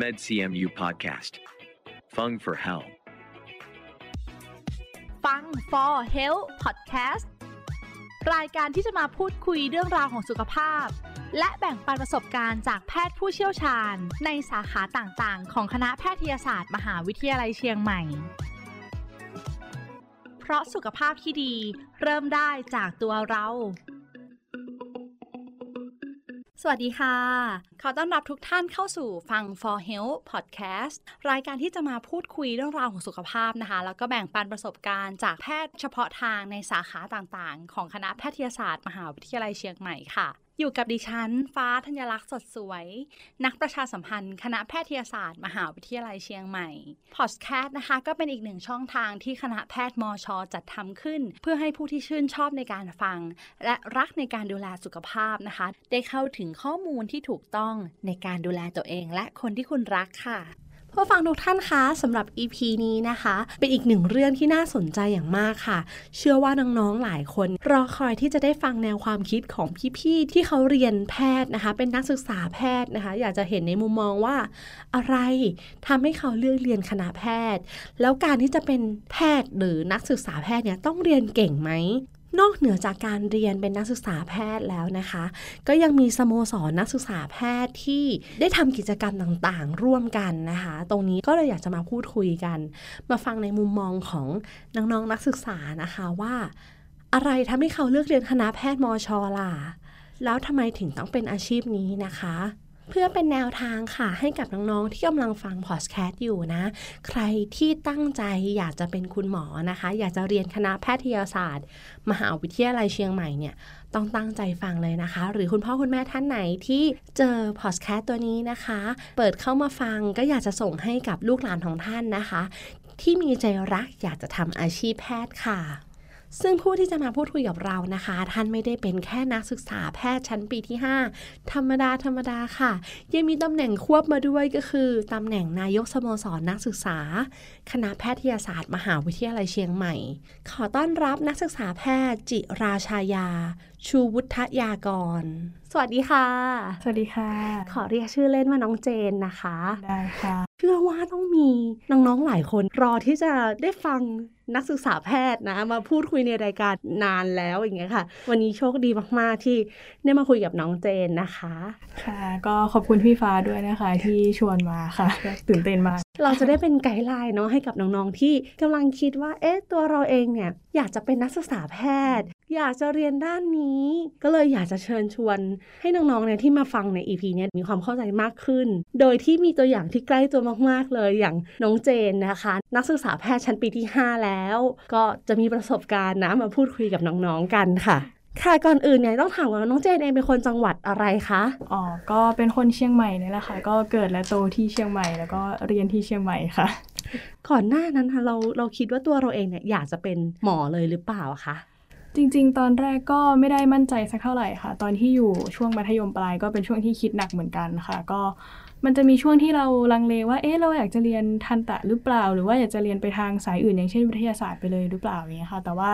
MedCMU Podcast. Fung for Hell. ฟัง for health podcast รายการที่จะมาพูดคุยเรื่องราวของสุขภาพ และแบ่งปันประสบการณ์จากแพทย์ผู้เชี่ยวชาญ ในสาขาต่างๆ ของคณะแพทยศาสตร์ มหาวิทยาลัยเชียงใหม่ เพราะสุขภาพที่ดีเริ่มได้จากตัวเรา สวัสดีค่ะ อต้อนรับทุกท่านเข้าสู่ฟัง For Health Podcast รายการที่จะมาพูดคุยเรื่องราวของสุขภาพนะคะ แล้วก็แบ่งปันประสบการณ์จากแพทย์เฉพาะทางในสาขาต่างๆ ของคณะแพทยศาสตร์ มหาวิทยาลัยเชียงใหม่ค่ะ อยู่กับดิฉัน ฟ้าธัญลักษณ์สดสวย นักประชาสัมพันธ์ คณะแพทยศาสตร์ มหาวิทยาลัยเชียงใหม่พอดแคสต์นะคะ ก็เป็นอีกหนึ่งช่องทางที่คณะแพทย์มอชอจัดทำขึ้น เพื่อให้ผู้ที่ชื่นชอบในการฟัง และรักในการดูแลสุขภาพนะคะ ได้เข้าถึงข้อมูลที่ถูกต้องในการดูแลตัวเองและคนที่คุณรักค่ะผู้ฟังทุกท่านคะสำหรับ EP นี้นะคะ เป็นอีกหนึ่งเรื่องที่น่าสนใจอย่างมากค่ะ เชื่อว่าน้องๆหลายคน รอคอยที่จะได้ฟังแนวความคิดของพี่ๆที่เขาเรียนแพทย์นะคะ เป็นนักศึกษาแพทย์นะคะ อยากจะเห็นในมุมมองว่า อะไรทำให้เขาเลือกเรียนคณะแพทย์ แล้วการที่จะเป็นแพทย์หรือนักศึกษาแพทย์เนี่ยต้องเรียนเก่งไหม นอกเหนือจากการเรียนเป็นนักศึกษาแพทย์แล้วนะคะ ก็ยังมีสโมสรนักศึกษาแพทย์ที่ได้ทำกิจกรรมต่างๆ ร่วมกันนะคะ ตรงนี้ก็เลยอยากจะมาพูดคุยกัน มาฟังในมุมมองของน้องๆนนักศึกษานะคะว่า อะไรทำให้เขาเลือกเรียนคณะแพทย์มอชอล่ะแล้วทำไมถึงต้องเป็นอาชีพนี้นะคะ เพื่อเป็นแนวทางค่ะ ให้กับน้องๆที่กำลังฟังพอดแคสต์อยู่นะ ใครที่ตั้งใจอยากจะเป็นคุณหมอนะคะ อยากจะเรียนคณะแพทยศาสตร์ มหาวิทยาลัยเชียงใหม่เนี่ยต้องตั้งใจฟังเลยนะคะ หรือคุณพ่อคุณแม่ท่านไหนที่เจอพอดแคสต์ตัวนี้นะคะ เปิดเข้ามาฟังก็อยากจะส่งให้กับลูกหลานของท่านนะคะ ที่มีใจรักอยากจะทำอาชีพแพทย์ค่ะ ซึ่งผู้ที่จะมาพูดคุยกับเรานะคะ ท่านไม่ได้เป็นแค่นักศึกษาแพทย์ชั้นปีที่ 5 ธรรมดาธรรมดาค่ะ ยังมีตำแหน่งควบมาด้วยก็คือตำแหน่งนายกสโมสรนักศึกษา คณะแพทยศาสตร์ มหาวิทยาลัยเชียงใหม่ ขอต้อนรับนักศึกษาแพทย์ จิราชายา ชูวุฒยากร สวัสดีค่ะ สวัสดีค่ะ ขอเรียกชื่อเล่นว่าน้องเจนนะคะ ได้ค่ะ เชื่อว่าต้องมีน้องๆหลายคนรอที่จะได้ฟัง นักศึกษาแพทย์นะ มาพูดคุยในรายการนานแล้วอย่างเงี้ยค่ะ วันนี้โชคดีมาก ๆ ที่ได้มาคุยกับน้องเจนนะคะ ค่ะ ก็ขอบคุณพี่ฟ้าด้วยนะคะ ที่ชวนมาค่ะ ตื่นเต้นมาก เราจะได้เป็นไกด์ไลน์เนาะให้กับน้องๆที่กำลังคิดว่า เอ๊ะตัวเราเองเนี่ยอยากจะเป็นนักศึกษาแพทย์ อยากจะเรียนด้านนี้ ก็เลยอยากจะเชิญชวน ให้น้องๆเนี่ยที่มาฟังใน EP เนี่ยมีความเข้าใจมากขึ้น โดยที่มีตัวอย่างที่ใกล้ตัวมากๆเลยอย่างน้องเจนนะคะ นักศึกษาแพทย์ชั้นปีที่ 5 แล้ว ก็จะมีประสบการณ์นะมาพูดคุยกับน้องๆกันค่ะ ค่ะก่อนอื่นเนี่ยต้องถามว่าน้องเจนเองเป็นคนจังหวัดอะไรคะอ๋อก็เป็นคนเชียงใหม่นี่แหละค่ะ ก็เกิดและโตที่เชียงใหม่ แล้วก็เรียนที่เชียงใหม่ค่ะ ก่อนหน้านั้นค่ะเราเราคิดว่าตัวเราเองเนี่ยอยากจะเป็นหมอเลยหรือเปล่าคะจริง ๆ ตอนแรกก็ไม่ได้มั่นใจสักเท่าไหร่ค่ะ ตอนที่อยู่ช่วงมัธยมปลายก็เป็นช่วงที่คิดหนักเหมือนกันค่ะ ก็ มันจะมีช่วงที่เราลังเลว่า เอ๊ะเราอยากจะเรียนทันตะหรือเปล่า หรือว่าอยากจะเรียนไปทางสายอื่น อย่างเช่นวิทยาศาสตร์ไปเลยหรือเปล่าอย่างเงี้ยค่ะ แต่ว่า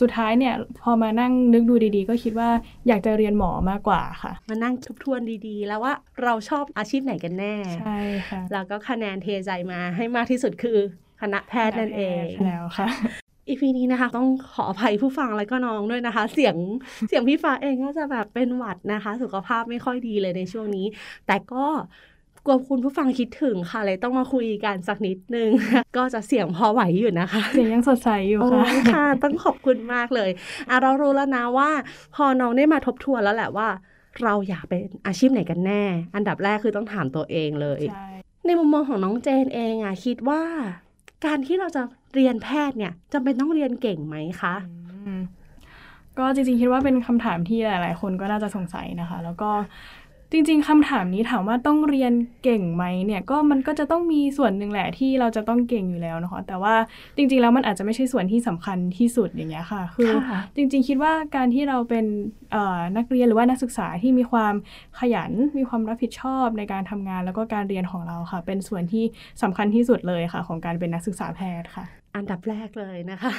สุดท้ายเนี่ยพอมานั่งนึกดูดีๆ ก็คิดว่าอยากจะเรียนหมอมากกว่าค่ะ มานั่งทบทวนดีๆ แล้วว่าเราชอบอาชีพไหนกันแน่ ใช่ค่ะ แล้วก็คะแนนเทใจมาให้มากที่สุดคือคณะแพทย์นั่นเองแล้วค่ะอีพีนี้นะคะ ต้องขออภัยผู้ฟังแล้วก็น้องด้วยนะคะ เสียงเสียงพี่ฟ้าเองก็จะแบบเป็นหวัดนะคะ สุขภาพไม่ค่อยดีเลยในช่วงนี้ แต่ก็ กลัวคุณผู้ฟังคิดถึงค่ะเลยต้องมาคุยกันสักนิดนึง ก็จะเสียงพอไหวอยู่นะคะ เสียงยังสดใสอยู่โอ้ค่ะยค่ะ ต้องขอบคุณมากเลยอะเรารู้แล้วนะว่า พอน้องได้มาทบทวนแล้วแหละว่า เราอยากเป็นอาชีพไหนกันแน่ อันดับแรกคือต้องถามตัวเองเลยใช่ในมุมมองของน้องเจนเองอะคิดว่า การที่เราจะเรียนแพทย์เนี่ยจำเป็นต้องเรียนเก่งไหมคะอืมก็จริงๆคิดว่าเป็นคำถามที่หลาย ๆ คนก็น่าจะสงสัยนะคะ แล้วก็ จริง ๆคำถามนี้ถามว่าต้องเรียนเก่งไหมเนี่ยก็มันก็จะต้องมีส่วนหนึ่งแหละที่เราจะต้องเก่งอยู่แล้วนะคะแต่ว่าจริง ๆ แล้วมันอาจจะไม่ใช่ส่วนที่สำคัญที่สุดอย่างเงี้ยค่ะ คือจริง ๆ คิดว่าการที่เราเป็นนักเรียนหรือว่านักศึกษาที่มีความขยัน มีความรับผิดชอบในการทำงานแล้วก็การเรียนของเราค่ะ เป็นส่วนที่สำคัญที่สุดเลยค่ะ ของการเป็นนักศึกษาแพทย์ค่ะ อันดับแรกเลยนะคะ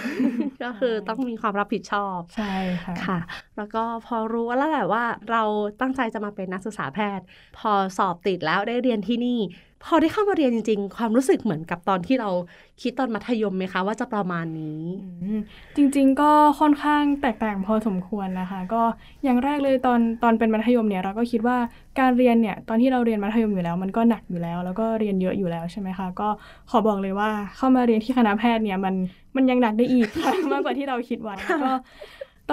ก็คือต้องมีความรับผิดชอบใช่ค่ะค่ะ แล้วก็พอรู้แล้วแหละว่าเราตั้งใจจะมาเป็นนักศึกษาแพทย์ พอสอบติดแล้วได้เรียนที่นี่ พอได้เข้ามาเรียนจริง ๆ ความรู้สึกเหมือนกับตอนที่เราคิดตอนมัธยมไหมคะ ว่าจะประมาณนี้ จริง ๆ ก็ค่อนข้างแตกต่างพอสมควรนะคะ ก็อย่างแรกเลยตอนตอนเป็นมัธยมเนี่ยเราก็คิดว่าการเรียนเนี่ยตอนที่เราเรียนมัธยมอยู่แล้ว มันก็หนักอยู่แล้ว แล้วก็เรียนเยอะอยู่แล้วใช่ไหมคะ ก็ขอบอกเลยว่าเข้ามาเรียนที่คณะแพทย์เนี่ยมันมันยังหนักได้อีกค่ะมากกว่าที่เราคิดไว้ก็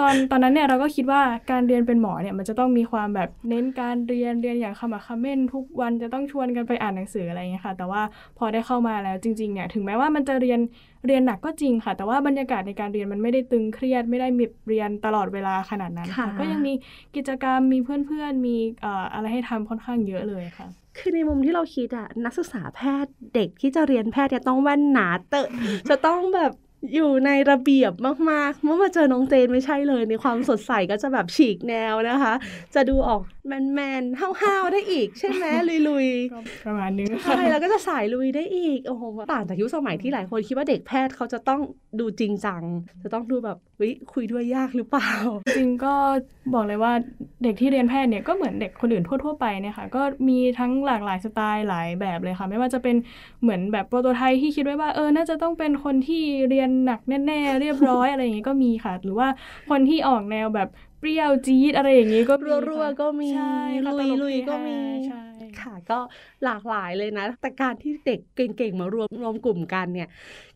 ตอนตอนนั้นเนี่ยเราก็คิดว่าการเรียนเป็นหมอเนี่ยมันจะต้องมีความแบบเน้นการเรียนเรียนอย่างขมักเขม้นทุกวันจะต้องชวนกันไปอ่านหนังสืออะไรอย่างเงี้ยค่ะ แต่ว่าพอได้เข้ามาแล้วจริงๆเนี่ยถึงแม้ว่ามันจะเรียนเรียนหนักก็จริงค่ะ แต่ว่าบรรยากาศในการเรียนมันไม่ได้ตึงเครียด ไม่ได้มีเรียนตลอดเวลาขนาดนั้นค่ะค่ะก็ยังมีกิจกรรมมีเพื่อนๆมีเอ่ออะไรให้ทำค่อนข้างเยอะเลยค่ะคือในมุมที่เราคิดอะนักศึกษาแพทย์เด็กที่จะเรียนแพทย์เนี่ยต้องแว่นหนาเตอะจะต้องแบบ อยู่ในระเบียบมากๆ เมื่อมาเจอน้องเจนไม่ใช่เลยในความสดใสก็จะแบบฉีกแนวนะคะ จะดูออกแมนๆห้าวๆได้อีก ใช่ไหมลุยๆก็ประมาณนึงใช่แล้วก็จะสายลุยได้อีกโอ้โหต่างจากยุคสมัยที่หลายคนคิดว่าเด็กแพทย์เขาจะต้องดูจริงจัง จะต้องดูแบบเฮ้ยคุยด้วยยากหรือเปล่า จริงก็บอกเลยว่าเด็กที่เรียนแพทย์เนี่ยก็เหมือนเด็กคนอื่นทั่ว ๆ ไปเนี่ยค่ะก็มีทั้งหลากหลายสไตล์หลายแบบเลยค่ะ ไม่ว่าจะเป็นเหมือนแบบโปรโตไทป์ที่คิดไว้ว่าเออน่าจะต้องเป็นคนที่เรียนหนักแน่ ๆ เรียบร้อยอะไรอย่างงี้ก็มีค่ะ หรือว่าคนที่ออกแนวแบบเปรี้ยวจี๊ดอะไรอย่างงี้ก็มีรัวค่ะๆก็มีใช่ค่ะลุยตลลุยเฮก็มีใช่ ค่ะ ก็หลากหลายเลยนะ แต่การที่เด็กเก่งๆ มารวมรวมกลุ่มกันเนี่ย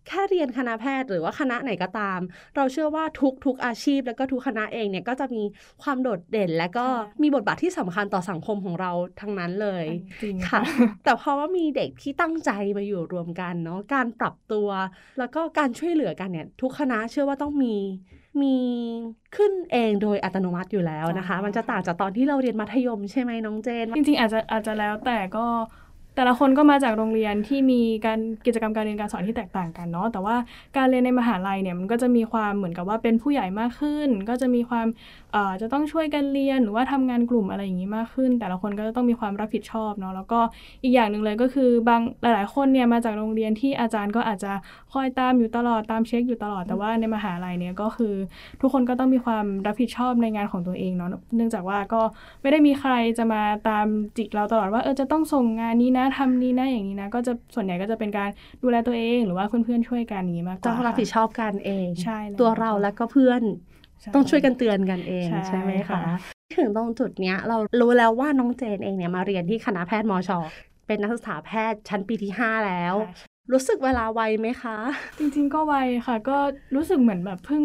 แค่เรียนคณะแพทย์หรือว่าคณะไหนก็ตาม เราเชื่อว่าทุกทุกอาชีพ แล้วก็ทุกคณะเองเนี่ยก็จะมีความโดดเด่น และก็มีบทบาทที่สำคัญต่อสังคมของเราทั้งนั้นเลยจริงค่ะ แต่เพราะว่ามีเด็กที่ตั้งใจมาอยู่รวมกันเนาะการปรับตัว แล้วก็การช่วยเหลือกันเนี่ย ทุกคณะเชื่อว่าต้องมี มีขึ้นเองโดยอัตโนมัติอยู่แล้วนะคะ มันจะต่างจากตอนที่เราเรียนมัธยมใช่ไหมน้องเจน จริงๆอาจจะอาจจะแล้วแต่ก็ แต่ละคนก็มาจากโรงเรียนที่มีการกิจกรรมการเรียนการสอนที่แตกต่างกันเนาะแต่ว่าการเรียนในมหาลัยเนี่ยมันก็จะมีความเหมือนกับว่าเป็นผู้ใหญ่มากขึ้น ก็จะมีความเอ่อจะต้องช่วยกันเรียนหรือว่าทำงานกลุ่มอะไรอย่างนี้มากขึ้น แต่ละคนก็จะต้องมีความรับผิดชอบเนาะแล้วก็อีกอย่างหนึ่งเลยก็คือบางหลาย ๆ คนเนี่ยมาจากโรงเรียนที่อาจารย์ก็อาจจะคอยตามอยู่ตลอดตามเช็คอยู่ตลอดแต่ว่าในมหาลัยเนี่ยก็คือ ทุกคนก็ต้องมีความรับผิดชอบในงานของตัวเองเนาะเนื่องจากว่าก็ไม่ได้มีใครจะมาตามจิกเราตลอดว่าเออจะต้องส่งงานนี้นะทำนี้นะอย่างนี้นะ ก็จะส่วนใหญ่ก็จะเป็นการดูแลตัวเองหรือว่าเพื่อนๆช่วยกันอย่างนี้มากกต้อว่างรับผิดชอบกันเองใช่แล้วตัวเราและก็เพื่อนใช่ต้องช่วยกันเตือนกันเองใช่ใช่ไหมคะค่ะถึงตรงจุดเนี้ยเรารู้แล้วว่าน้องเจนเองเนี่ยมาเรียนที่คณะแพทย์มชเป็นนักศึกษาแพทย์ชั้นปีที่ 5 แล้วค่ะ รู้สึกเวลาไวไหมคะ จริงๆก็ไวค่ะ ก็รู้สึกเหมือนแบบเพิ่ง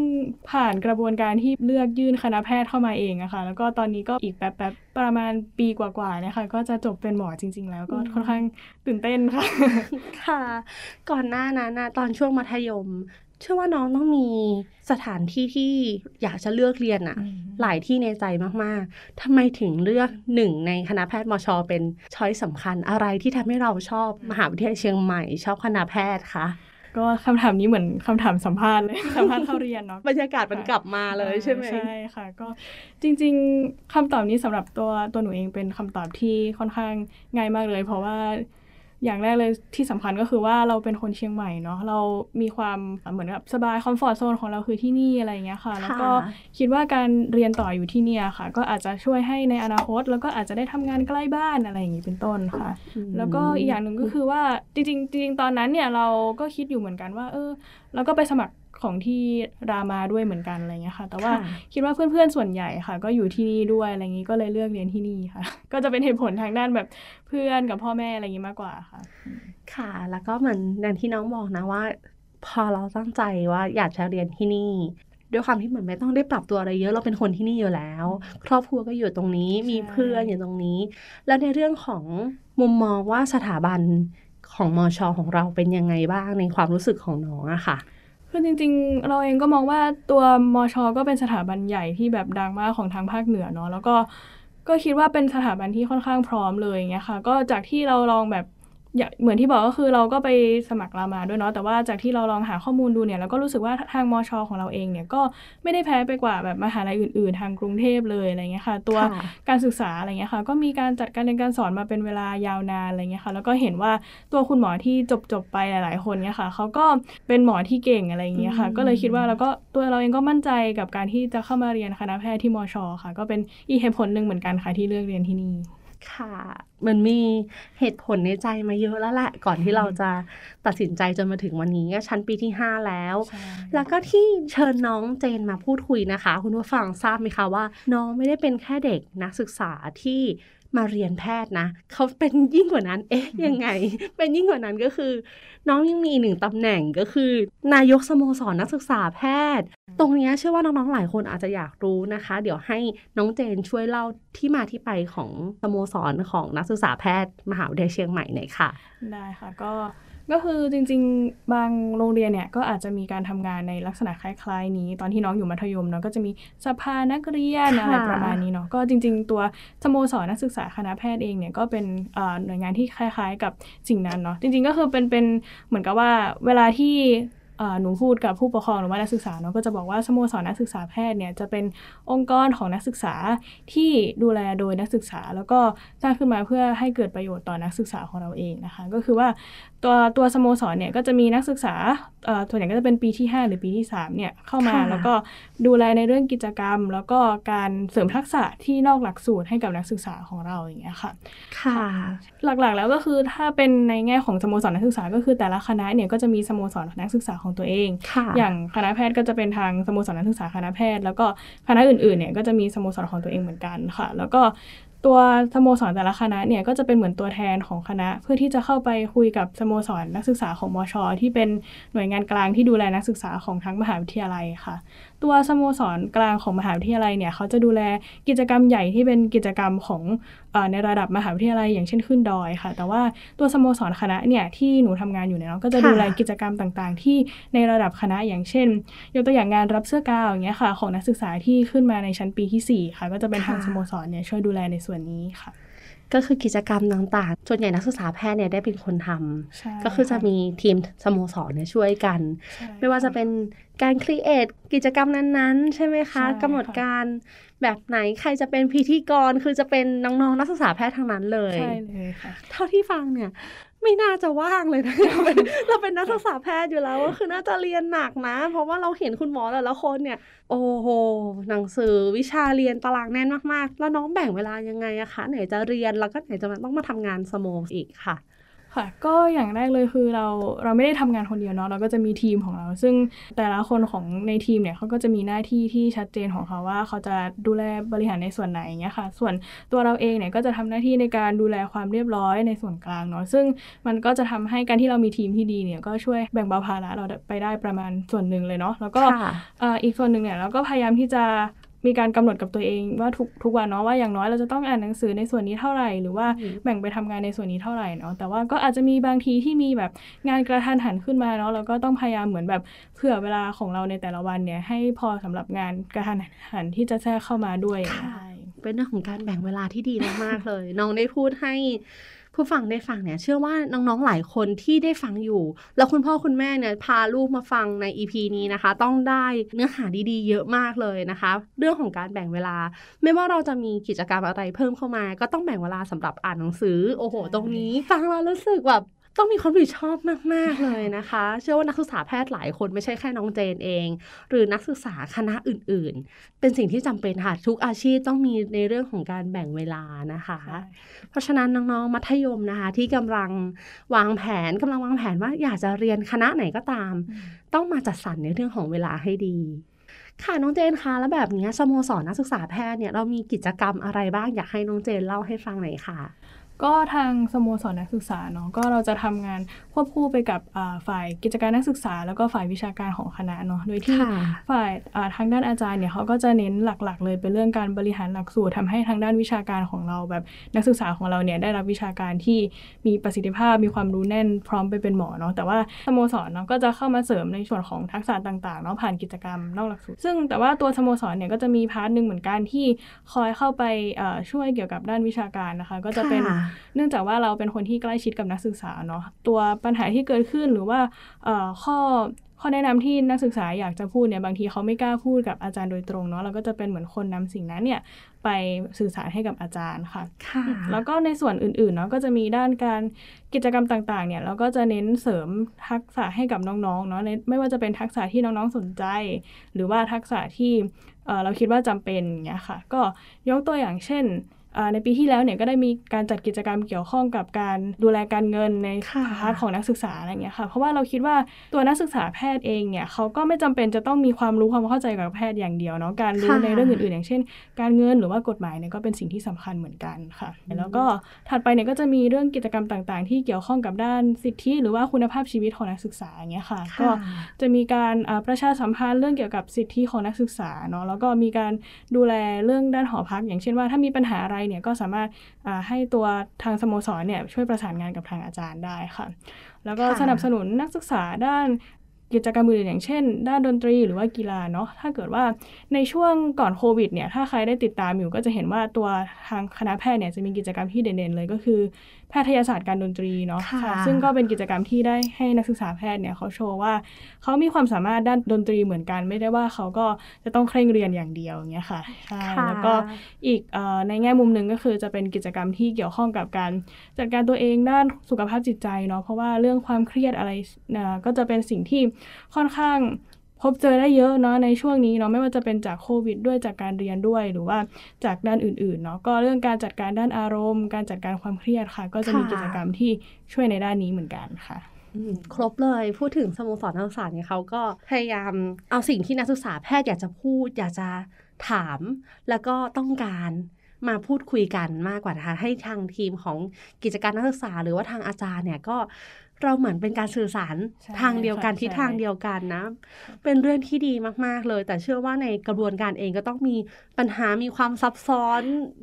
ผ่านกระบวนการที่เลือกยื่นคณะแพทย์เข้ามาเองอะค่ะ แล้วก็ตอนนี้ก็อีกแป๊บๆประมาณปีกว่าๆเนี่ยค่ะก็จะจบเป็นหมอจริง ๆ แล้วก็อืมค่อนข้างตื่นเต้นค่ะ ค่ะ ก่อนหน้านั้นนะตอนช่วงมัธยม เชื่อว่าน้องต้องมีสถานที่ที่อยากจะเลือกเรียนอะอืมหลายที่ในใจมากๆทำไมถึงเลือกหนึ่งในคณะแพทย์มช เป็นช้อยสำคัญอะไรที่ทำให้เราชอบมหาวิทยาลัยเชียงใหม่ชอบคณะแพทย์คะก็คำถามนี้เหมือนคำถามสัมภาษณ์เลยสัมภาษณ์เข้าเรียนเนาะบรรยากาศมันกลับมาเลยใช่ไหมใช่ค่ะ ก็จริง ๆคำตอบนี้สำหรับตัวตัวหนูเองเป็นคำตอบที่ค่อนข้างง่ายมากเลย เพราะว่า อย่างแรกเลยที่สำคัญก็คือว่าเราเป็นคนเชียงใหม่เนาะเรามีความเหมือนกับสบายคอมฟอร์ทโซนของเราคือที่นี่อะไรอย่างเงี้ยค่ะ แล้วก็คิดว่าการเรียนต่ออยู่ที่เนี่ยค่ะ ก็อาจจะช่วยให้ในอนาคต แล้วก็อาจจะได้ทำงานใกล้บ้านอะไรอย่างงี้เป็นต้นค่ะ แล้วก็อีกอย่างหนึ่งก็คือว่าจริงๆจริงๆตอนนั้นเนี่ยเราก็คิดอยู่เหมือนกันว่า เออเราก็ไปสมัคร ของที่รามาด้วยเหมือนกันอะไรเงี้ยค่ะ แต่ว่าค่ะคิดว่าเพื่อนๆส่วนใหญ่ค่ะ ก็อยู่ที่นี่ด้วยอะไรอย่างงี้ก็เลยเลือกเรียนที่นี่ค่ะ ก็จะเป็นเหตุผลทางด้านแบบเพื่อนกับพ่อแม่อะไรอย่างงี้มากกว่าค่ะ ค่ะ แล้วก็เหมือนอย่างที่น้องบอกนะว่า พอเราตั้งใจว่าอยากจะเรียนที่นี่ด้วยความที่เหมือนไม่ต้องได้ปรับตัวอะไรเยอะเราเป็นคนที่นี่อยู่แล้ว ครอบครัวก็อยู่ตรงนี้ใช่มีเพื่อนอยู่ตรงนี้ แล้วในเรื่องของมุมมองว่าสถาบันของมอชอของเราเป็นยังไงบ้างในความรู้สึกของน้องอะค่ะ คือจริงๆ เราเองก็มองว่าตัวมอชก็เป็นสถาบันใหญ่ที่แบบดังมากของทางภาคเหนือเนาะแล้วก็ก็คิดว่าเป็นสถาบันที่ค่อนข้างพร้อมเลยอย่างเงี้ยค่ะ ก็จากที่เราลองแบบ อย่าเหมือนที่บอกก็คือเราก็ไปสมัครรามาด้วยเนาะแต่ว่าจากที่เราลองหาข้อมูลดูเนี่ยเราก็รู้สึกว่าทางมชของเราเองเนี่ยก็ไม่ได้แพ้ไปกว่าแบบมหาลัยอื่น ๆ ทางกรุงเทพเลยอะไรเงี้ยค่ะ ตัวค่ะการศึกษาอะไรเงี้ยค่ะ ก็มีการจัดการเรียนการสอนมาเป็นเวลายาวนานอะไรเงี้ยค่ะ แล้วก็เห็นว่าตัวคุณหมอที่จบจบๆไปหลาย ๆ คนเนี่ยค่ะเขาก็เป็นหมอที่เก่งอะไรเงี้ยค่ะอืมก็เลยคิดว่าเราก็ตัวเราเองก็มั่นใจกับการที่จะเข้ามาเรียนคณะแพทย์ที่มชค่ะ ก็เป็นอีกเหตุผลหนึ่งเหมือนกันค่ะที่เลือกเรียนที่นี่ ค่ะมันมีเหตุผลในใจมาเยอะแล้วแหละ ก่อนที่เราจะตัดสินใจจนมาถึงวันนี้ก็ชั้นปีที่ 5 แล้ว แล้วก็ที่เชิญน้องเจนมาพูดคุยนะคะ คุณผู้ฟังทราบไหมคะว่า น้องไม่ได้เป็นแค่เด็กนักศึกษาที่ มาเรียนแพทย์นะเขาเป็นยิ่งกว่านั้น เอ๊ะยังไง เป็นยิ่งกว่านั้นก็คือ น้องยังมีอีกหนึ่งตำแหน่งก็คือ นายกสโมสรนักศึกษาแพทย์ ตรงเนี้ยเชื่อว่าน้องๆหลายคนอาจจะอยากรู้นะคะ เดี๋ยวให้น้องเจนช่วยเล่าที่มาที่ไปของสโมสรของนักศึกษาแพทย์มหาวิทยาลัยเชียงใหม่หน่อยค่ะ ได้ค่ะก็ ก็คือจริง ๆ บางโรงเรียนเนี่ยก็อาจจะมีการทำงานในลักษณะคล้ายๆ นี้ ตอนที่น้องอยู่มัธยมเนาะก็จะมีสภานักเรียนค่ะอะไรประมาณนี้เนาะก็จริง ๆ ตัวสโมสรนักศึกษาคณะแพทย์เองเนี่ยก็เป็นเอ่อหน่วยงานที่คล้ายๆ กับสิ่งนั้นเนาะจริง ๆ ก็คือเป็นเป็นเหมือนกับว่าเวลาที่เอ่อหนูพูดกับผู้ปกครองหรือว่านักศึกษาเนาะก็จะบอกว่าสโมสรนักศึกษาแพทย์เนี่ยจะเป็นองค์กรของนักศึกษาที่ดูแลโดยนักศึกษา แล้วก็สร้างขึ้นมาเพื่อให้เกิดประโยชน์ต่อนักศึกษาของเราเองนะคะ ก็คือว่า ตัวตัวสโมสรเนี่ยก็จะมีนักศึกษาเอ่อส่วนใหญ่ก็จะเป็นปีที่ 5 หรือปีที่3เนี่ยเข้ามาค่ะแล้วก็ดูแลในเรื่องกิจกรรม แล้วก็การเสริมทักษะที่นอกหลักสูตรให้กับนักศึกษาของเราอย่างเงี้ยค่ะ ค่ะ หลักๆแล้วก็คือถ้าเป็นในแง่ของสโมสรนักศึกษาก็คือแต่ละคณะเนี่ยก็จะมีสโมสรนักศึกษาของตัวเองค่ะอย่างคณะแพทย์ก็จะเป็นทางสโมสรนักศึกษาคณะแพทย์ แล้วก็คณะอื่นๆเนี่ยก็จะมีสโมสรของตัวเองเหมือนกันค่ะ แล้วก็ ตัวสโมสรแต่ละคณะเนี่ยก็จะเป็นเหมือนตัวแทนของคณะ เพื่อที่จะเข้าไปคุยกับสโมสรนักศึกษาของมอชที่เป็นหน่วยงานกลางที่ดูแลนักศึกษาของทั้งมหาวิทยาลัยค่ะ ตัวสโมสรกลางของมหาวิทยาลัยเนี่ยเขาจะดูแลกิจกรรมใหญ่ที่เป็นกิจกรรมของอในระดับมหาวิทยาลัยอย่างเช่นขึ้นดอยค่ะ แต่ว่าตัวสโมสรคณะเนี่ยที่หนูทำงานอยู่เนี่ยเนาะก็จะดูแลกิจกรรมต่างๆ ที่ในระดับคณะอย่างเช่น ยกตัวอย่างงานรับเสื้อกาวอย่างเงี้ยค่ะ ของนักศึกษาที่ขึ้นมาในชั้นปีที่ 4 ค่ะ ก็จะเป็นทางสโมสรเนี่ยช่วยดูแลในส่วนนี้ค่ะ ก็คือกิจกรรมต่างๆ ส่วนใหญ่นักศึกษาแพทย์เนี่ยได้เป็นคนทำใช่ก็คือจะมีทีมสโมสรเนี่ยช่วยกันใช่ไม่ว่าจะเป็นการครีเอทกิจกรรมนั้นๆ ใช่ไหมคะใช่ค่ะกำหนดการแบบไหนใครจะเป็นพิธีกรคือจะเป็นน้องๆนักศึกษาแพทย์ทั้งนั้นเลย ใช่เลยค่ะ เท่าที่ฟังเนี่ย ไม่น่าจะว่างเลยนะเราเป็นเราเป็นนักศึกษาแพทย์อยู่แล้วก็คือน่าจะเรียนหนักนะ เพราะว่าเราเห็นคุณหมอแต่ละคนเนี่ย โอ้โห หนังสือวิชาเรียนตารางแน่นมากๆ แล้วน้องแบ่งเวลายังไงอะคะ ไหนจะเรียนแล้วก็ไหนจะมาต้องมาทำงานสโมสอีกค่ะ ค่ะ ก็อย่างแรกเลยคือเราเราไม่ได้ทำงานคนเดียวเนาะเราก็จะมีทีมของเรา ซึ่งแต่ละคนของในทีมเนี่ยเขาก็จะมีหน้าที่ที่ชัดเจนของเขาว่าเขาจะดูแลบริหารในส่วนไหนอย่างเงี้ยค่ะ ส่วนตัวเราเองเนี่ยก็จะทำหน้าที่ในการดูแลความเรียบร้อยในส่วนกลางเนาะซึ่งมันก็จะทำให้การที่เรามีทีมที่ดีเนี่ยก็ช่วยแบ่งเบาภาระเราไปได้ประมาณส่วนหนึ่งเลยเนาะแล้วก็ค่ะเอ่ออีกส่วนหนึ่งเนี่ยเราก็พยายามที่จะ มีการกำหนดกับตัวเองว่าทุกทุกวันเนาะว่าอย่างน้อยเราจะต้องอ่านหนังสือในส่วนนี้เท่าไหร่ หรือว่าอืมแบ่งไปทำงานในส่วนนี้เท่าไหร่เนาะแต่ว่าก็อาจจะมีบางทีที่มีแบบงานกระทันหันขึ้นมาเนาะเราก็ต้องพยายามเหมือนแบบเผื่อเวลาของเราในแต่ละวันเนี่ยให้พอสำหรับงานกระทันหันที่จะแทรกเข้ามาด้วยค่ะใช่เป็นเรื่องของการแบ่งเวลาที่ดีมากๆเลย น้องได้พูดให้ ผู้ฟังได้ฟังเนี่ยเชื่อว่าน้องๆหลายคนที่ได้ฟังอยู่ แล้วคุณพ่อคุณแม่เนี่ยพาลูกมาฟังใน EP นี้นะคะ ต้องได้เนื้อหาดีๆ เยอะมากเลยนะคะ เรื่องของการแบ่งเวลา ไม่ว่าเราจะมีกิจกรรมอะไรเพิ่มเข้ามา ก็ต้องแบ่งเวลาสำหรับอ่านหนังสือ โอ้โห ตรงนี้ฟังแล้วรู้สึกแบบ ต้องมีความรับผิดชอบมาก ๆ เลยนะคะ เชื่อว่านักศึกษาแพทย์หลายคนไม่ใช่แค่น้องเจนเอง หรือนักศึกษาคณะอื่น ๆ เป็นสิ่งที่จำเป็นค่ะ ทุกอาชีพต้องมีในเรื่องของการแบ่งเวลานะคะ เพราะฉะนั้นน้อง ๆ มัธยมนะคะ ที่กำลังวางแผนกำลังวางแผนว่าอยากจะเรียนคณะไหนก็ตาม ต้องมาจัดสรรในเรื่องของเวลาให้ดีค่ะน้องเจนคะแล้วแบบนี้สโมสรนักศึกษาแพทย์เนี่ยเรามีกิจกรรมอะไรบ้างอยากให้น้องเจนเล่าให้ฟังหน่อยค่ะ ก็ทางสโมสรนักศึกษาเนาะก็เราจะทำงานควบคู่ไปกับอ่าฝ่ายกิจการนักศึกษา แล้วก็ฝ่ายวิชาการของคณะเนาะโดยที่ค่ะฝ่ายอ่าทางด้านอาจารย์เนี่ยเขาก็จะเน้นหลักๆ เลยเป็นเรื่องการบริหารหลักสูตรทำให้ทางด้านวิชาการของเราแบบนักศึกษาของเราเนี่ยได้รับวิชาการที่มีประสิทธิภาพมีความรู้แน่นพร้อมไปเป็นหมอเนาะแต่ว่าสโมสรเนาะก็จะเข้ามาเสริมในส่วนของทักษะต่างๆเนาะผ่านกิจกรรมนอกหลักสูตร ซึ่งแต่ว่าตัวสโมสรเนี่ยก็จะมีพาร์ทหนึ่งเหมือนกันที่คอยเข้าไปเอ่อช่วยเกี่ยวกับด้านวิชาการนะคะ ก็จะเป็นค่ะเนื่องจากว่าเราเป็นคนที่ใกล้ชิดกับนักศึกษาเนาะตัวปัญหาที่เกิดขึ้นหรือว่าเอ่อข้อข้อแนะนำที่นักศึกษาอยากจะพูดเนี่ยบางทีเขาไม่กล้าพูดกับอาจารย์โดยตรงเนาะเราก็จะเป็นเหมือนคนนำสิ่งนั้นเนี่ยไปสื่อสารให้กับอาจารย์ค่ะค่ะ แล้วก็ในส่วนอื่นๆเนาะก็จะมีด้านการกิจกรรมต่างๆเนี่ยเราก็จะเน้นเสริมทักษะให้กับน้องๆเนาะในไม่ว่าจะเป็นทักษะที่น้องๆสนใจ หรือว่าทักษะที่เอ่อเราคิดว่าจำเป็นอย่างเงี้ยค่ะ ก็ยกตัวอย่างเช่นอ่า ในปีที่แล้วเนี่ยก็ได้มีการจัดกิจกรรมเกี่ยวข้องกับการดูแลการเงินในค่ะพาร์ทของนักศึกษาอะไรเงี้ยค่ะ เพราะว่าเราคิดว่าตัวนักศึกษาแพทย์เองเนี่ยเขาก็ไม่จำเป็นจะต้องมีความรู้ความเข้าใจกับแพทย์อย่างเดียวเนาะการรู้ค่ะในเรื่องอื่นๆ อย่างเช่น การเงินหรือว่ากฎหมายเนี่ยก็เป็นสิ่งที่สำคัญเหมือนกันค่ะ แล้วก็ถัดไปเนี่ยก็จะมีเรื่องกิจกรรมต่างๆ ที่เกี่ยวข้องกับด้านสิทธิ หรือว่าคุณภาพชีวิตของนักศึกษาอย่างเงี้ยค่ะ ก็ค่ะจะมีการอ่าประชาสัมพันธ์เรื่องเกี่ยวกับสิทธิของนักศึกษาเนาะแล้วก็มีการดูแลเรื่องด้านหอพัก อย่างเช่นว่าถ้ามีปัญหาอะไรเนี่ยก็สามารถอ่าให้ตัวทางสโมสรเนี่ยช่วยประสานงานกับทางอาจารย์ได้ค่ะ แล้วก็ค่ะสนับสนุนนักศึกษาด้านกิจกรรมอื่นอย่างเช่น ด้านดนตรีหรือว่ากีฬาเนาะถ้าเกิดว่าในช่วงก่อนโควิดเนี่ยถ้าใครได้ติดตามอยู่ก็จะเห็นว่าตัวทางคณะแพทย์เนี่ยจะมีกิจกรรมที่เด่นๆเลยก็คือ แพทยศาสตร์การดนตรีเนาะค่ะซึ่งก็เป็นกิจกรรมที่ได้ให้นักศึกษาแพทย์เนี่ยเขาโชว์ว่าเขามีความสามารถด้านดนตรีเหมือนกันไม่ได้ว่าเขาก็จะต้องเคร่งเรียนอย่างเดียวอย่างเงี้ยค่ะใช่ค่ะแล้วก็อีกเอ่อในแง่มุมหนึ่งก็คือจะเป็นกิจกรรมที่เกี่ยวข้องกับการจัดการตัวเองด้านสุขภาพจิตใจเนาะเพราะว่าเรื่องความเครียดอะไรเอ่อก็จะเป็นสิ่งที่ค่อนข้าง พบเจอได้เยอะเนาะในช่วงนี้เนาะไม่ว่าจะเป็นจากโควิด ด้วยจากการเรียนด้วยหรือว่าจากด้านอื่นๆเนาะก็เรื่องการจัดการด้านอารมณ์ การจัดการความเครียดค่ะ ก็จะมีกิจกรรมที่ช่วยในด้านนี้เหมือนกันค่ะครบเลยพูดถึงสโมสรนักศึกษาเนี่ยเขาก็พยายามเอาสิ่งที่นักศึกษาแพทย์อยากจะพูด อยากจะถาม แล้วก็ต้องการมาพูดคุยกันมากกว่านะคะให้ทางทีมของกิจการนักศึกษา หรือว่าทางอาจารย์เนี่ยก็ เราเหมือนเป็นการสื่อสารใช่ทางเดียวกันค่ะทิศใช่ทางเดียวกันนะ เป็นเรื่องที่ดีมากๆเลย แต่เชื่อว่าในกระบวนการเองก็ต้องมีปัญหามีความซับซ้อน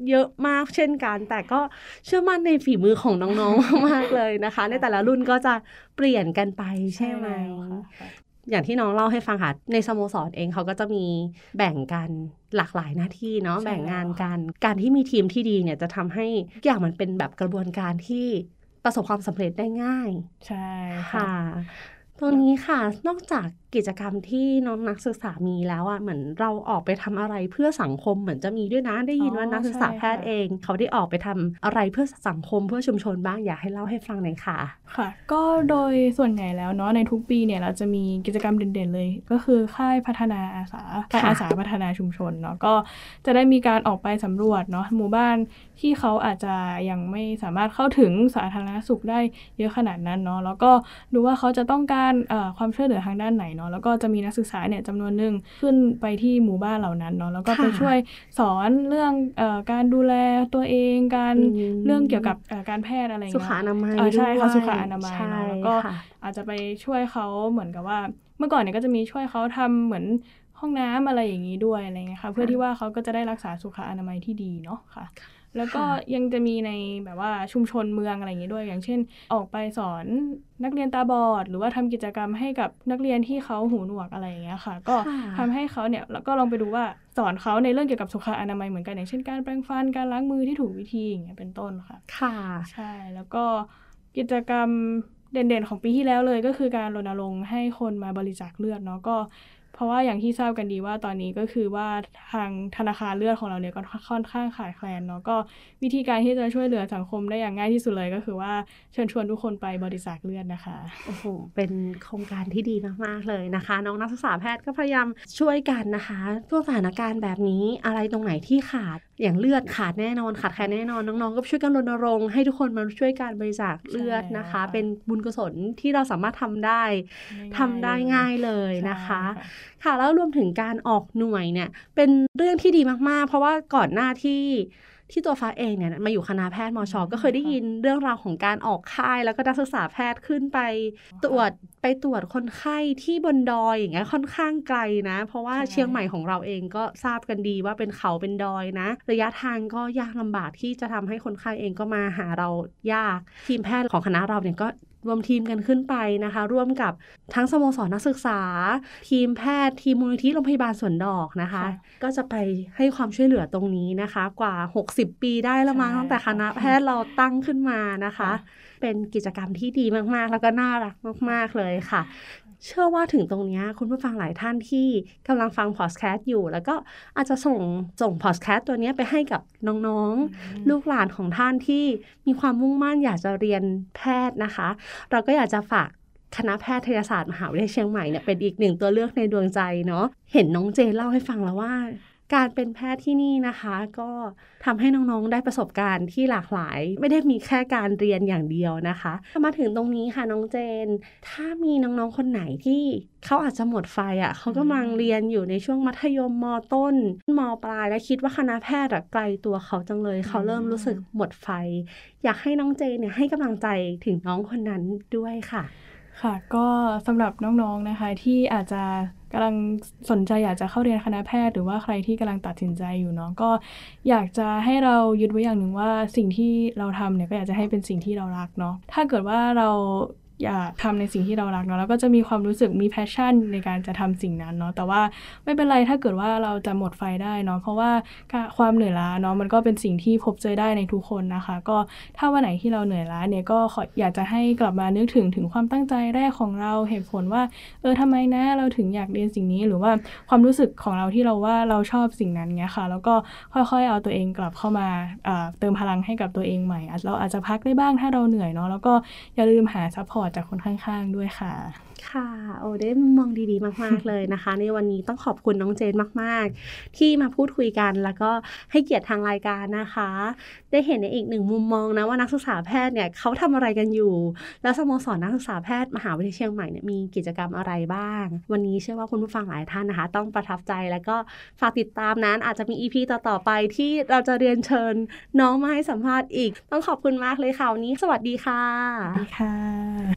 เยอะมากเช่นกัน แต่ก็เชื่อมั่นในฝีมือของน้องๆมากๆเลยนะคะ ในแต่ละรุ่นก็จะเปลี่ยนกันไปใช่ไหมแล้วค่ะอย่างที่น้องเล่าให้ฟังค่ะ ในสโมสรเองเขาก็จะมีแบ่งกันหลากหลายหน้าที่เนาะใช่แบ่งงานแล้วค่ะกัน การที่มีทีมที่ดีเนี่ยจะทำให้ทุกอย่างมันเป็นแบบกระบวนการที่ ประสบความสำเร็จได้ง่าย ใช่ค่ะค่ะตรงนี้ค่ะนอกจากกิจกรรมที่น้องนักศึกษามีแล้วอะเหมือนเราออกไปทำอะไรเพื่อสังคมเหมือนจะมีด้วยนะได้ยินว่าอ๋อนักศึกษาใช่แพทย์ค่ะเอง เขาได้ออกไปทำอะไรเพื่อสังคมเพื่อชุมชนบ้างอยากให้เล่าให้ฟังหน่อยค่ะ ค่ะ ก็โดยส่วนใหญ่แล้วเนาะในทุกปีเนี่ยเราจะมีกิจกรรมเด่นๆเลย ก็คือค่ายพัฒนาอาสาค่ายค่ะอาสาพัฒนาชุมชนเนาะก็จะได้มีการออกไปสำรวจเนาะหมู่บ้านที่เขาอาจจะยังไม่สามารถเข้าถึงสาธารณสุขได้เยอะขนาดนั้นเนาะแล้วก็ดูว่าเขาจะต้องการเอ่อความช่วยเหลือทางด้านไหนเนาะแล้วก็จะมีนักศึกษาเนี่ยจำนวนหนึ่งขึ้นไปที่หมู่บ้านเหล่านั้นเนาะแล้วก็ไปค่ะช่วยสอนเรื่องเอ่อการดูแลตัวเองการอืมเรื่องเกี่ยวกับเอ่อการแพทย์อะไรอย่างสุเงี้ยขอนามัยเออใช่ค่ะด้วยสุขอนามัยใช่เนอะแล้วก็ค่ะอาจจะไปช่วยเขาเหมือนกับว่า เมื่อก่อนเนี่ยก็จะมีช่วยเขาทำเหมือนห้องน้ำอะไรอย่างนี้ด้วยอะไรเงี้ยค่ะเพื่อที่ว่าเขาก็จะได้รักษาสุขอนามัยที่ดีเนาะค่ะ แล้วก็ค่ะยังจะมีในแบบว่าชุมชนเมืองอะไรอย่างนี้ด้วย อย่างเช่น ออกไปสอนนักเรียนตาบอด หรือว่าทำกิจกรรมให้กับนักเรียนที่เขาหูหนวกอะไรอย่างเงี้ยค่ะ ก็ค่ะทำให้เขาเนี่ยแล้วก็ลองไปดูว่าสอนเขาในเรื่องเกี่ยวกับสุขอนามัยเหมือนกันอย่างเช่นการแปรงฟันการล้างมือที่ถูกวิธีอย่างเงี้ยเป็นต้นค่ะ ค่ะ ใช่แล้วก็กิจกรรมเด่นๆ ของปีที่แล้วเลยก็คือการรณรงค์ให้คนมาบริจาคเลือดเนาะก็ เพราะว่าอย่างที่ทราบกันดีว่าตอนนี้ก็คือว่าทางธนาคารเลือดของเราเนี่ยก็ค่อนข้างขาดแคลนเนาะก็วิธีการที่จะช่วยเหลือสังคมได้อย่างง่ายที่สุดเลยก็คือว่าเชิญชวนทุกคนไปบริจาคเลือดนะคะโอ้โหเป็นโครงการที่ดีมากๆเลยนะคะ น้องนักศึกษาแพทย์ก็พยายามช่วยกันนะคะช่วงสถานการณ์แบบนี้อะไรตรงไหนที่ขาด อย่างเลือดขาดแน่นอนขาดแคลนแน่นอนน้องๆ ก็ช่วยกันรณรงค์ให้ทุกคนมาช่วยการบริจาคเลือดนะคะใช่แล้วค่ะเป็นบุญกุศลที่เราสามารถทำได้ทำได้ง่ายเลยนะคะใช่ค่ะแล้วรวมถึงการออกหน่วยเนี่ยเป็นเรื่องที่ดีมากๆ เพราะว่าก่อนหน้าที่ ที่ตัวฟ้าเองเนี่ยมาอยู่คณะแพทย์มชก็เคยได้ยินเรื่องราวของการออกค่าย แล้วก็นักศึกษาแพทย์ขึ้นไป ตรวจไปตรวจคนไข้ที่บนดอยอย่างเงี้ยค่อนข้างไกลนะ เพราะว่าใช่เชียงใหม่ของเราเองก็ทราบกันดีว่าเป็นเขาเป็นดอยนะ ระยะทางก็ยากลำบากที่จะทำให้คนไข้เองก็มาหาเรายาก ทีมแพทย์ของคณะเราเนี่ยก็ รวมทีมกันขึ้นไปนะคะ ร่วมกับทั้งสโมสรนักศึกษา ทีมแพทย์ทีมมูลนิธิโรงพยาบาลสวนดอกนะคะ ก็จะไปให้ความช่วยเหลือตรงนี้นะคะ กว่า 60 ปีได้แล้วมั้งตั้งแต่คณะแพทย์เราตั้งขึ้นมานะคะ เป็นกิจกรรมที่ดีมากๆ แล้วก็น่ารักมาก ๆเลยค่ะ เชื่อว่าถึงตรงนี้คุณผู้ฟังหลายท่านที่กำลังฟังพอดแคสต์อยู่ แล้วก็อาจจะส่งส่งพอดแคสต์ตัวนี้ไปให้กับน้องๆ ลูกหลานของท่านที่มีความมุ่งมั่นอยากจะเรียนแพทย์นะคะ เราก็อยากจะฝากคณะแพทยศาสตร์มหาวิทยาลัยเชียงใหม่เนี่ยเป็นอีกหนึ่งตัวเลือกในดวงใจเนาะเห็นน้องเจนเล่าให้ฟังแล้วว่า การเป็นแพทย์ที่นี่นะคะ ก็ทำให้น้องๆได้ประสบการณ์ที่หลากหลาย ไม่ได้มีแค่การเรียนอย่างเดียวนะคะมาถึงตรงนี้ค่ะน้องเจน ถ้ามีน้องๆคนไหนที่เขาอาจจะหมดไฟอะ่ะเขากำลังเรียนอยู่ในช่วงมัธยมมต้นมปลาย และคิดว่าคณะแพทย์อะไกลตัวเขาจังเลย เขาเริ่มรู้สึกหมดไฟ อยากให้น้องเจนเนี่ยให้กำลังใจถึงน้องคนนั้นด้วยค่ะค่ะก็สำหรับน้องๆนะคะที่อาจจะ กำลังสนใจอยากจะเข้าเรียนคณะแพทย์ หรือว่าใครที่กำลังตัดสินใจอยู่เนาะก็อยากจะให้เรายึดไว้อย่างหนึ่งว่าสิ่งที่เราทำเนี่ยก็อยากจะให้เป็นสิ่งที่เรารักเนาะถ้าเกิดว่าเรา อยากทำในสิ่งที่เรารักเนาะแล้วก็จะมีความรู้สึกมี passion ในการจะทำสิ่งนั้นเนาะแต่ว่าไม่เป็นไรถ้าเกิดว่าเราจะหมดไฟได้เนาะเพราะว่าความเหนื่อยล้าเนาะมันก็เป็นสิ่งที่พบเจอได้ในทุกคนนะคะ ก็ถ้าวันไหนที่เราเหนื่อยล้าเนี่ยก็ขออยากจะให้กลับมานึกถึงถึงความตั้งใจแรกของเราเหตุผลว่า เออทำไมนะเราถึงอยากเรียนสิ่งนี้หรือว่าความรู้สึกของเราที่เราว่าเราชอบสิ่งนั้นเงี้ยค่ะ แล้วก็ค่อยๆ เอาตัวเองกลับเข้ามาเติมพลังให้กับตัวเองใหม่เราอาจจะพักได้บ้างถ้าเราเหนื่อยเนาะแล้วก็อย่าลืมหา support จากคนข้างๆด้วยค่ะ ค่ะโอ้ได้มองดีๆ มากๆเลยนะคะ ในวันนี้ต้องขอบคุณน้องเจนมากๆ ที่มาพูดคุยกันแล้วก็ให้เกียรติทางรายการนะคะ ได้เห็นในอีกหนึ่งมุมมองนะว่านักศึกษาแพทย์เนี่ยเขาทำอะไรกันอยู่ แล้วสโมสรนักศึกษาแพทย์มหาวิทยาลัยเชียงใหม่เนี่ยมีกิจกรรมอะไรบ้าง วันนี้เชื่อว่าคุณผู้ฟังหลายท่านนะคะ ต้องประทับใจแล้วก็ฝากติดตามนั้นอาจจะมีอีพีต่อๆไปที่เราจะเรียนเชิญน้องมาให้สัมภาษณ์อีก ต้องขอบคุณมากเลยค่ะวันนี้ สวัสดีค่ะ สวัสดีค่ะ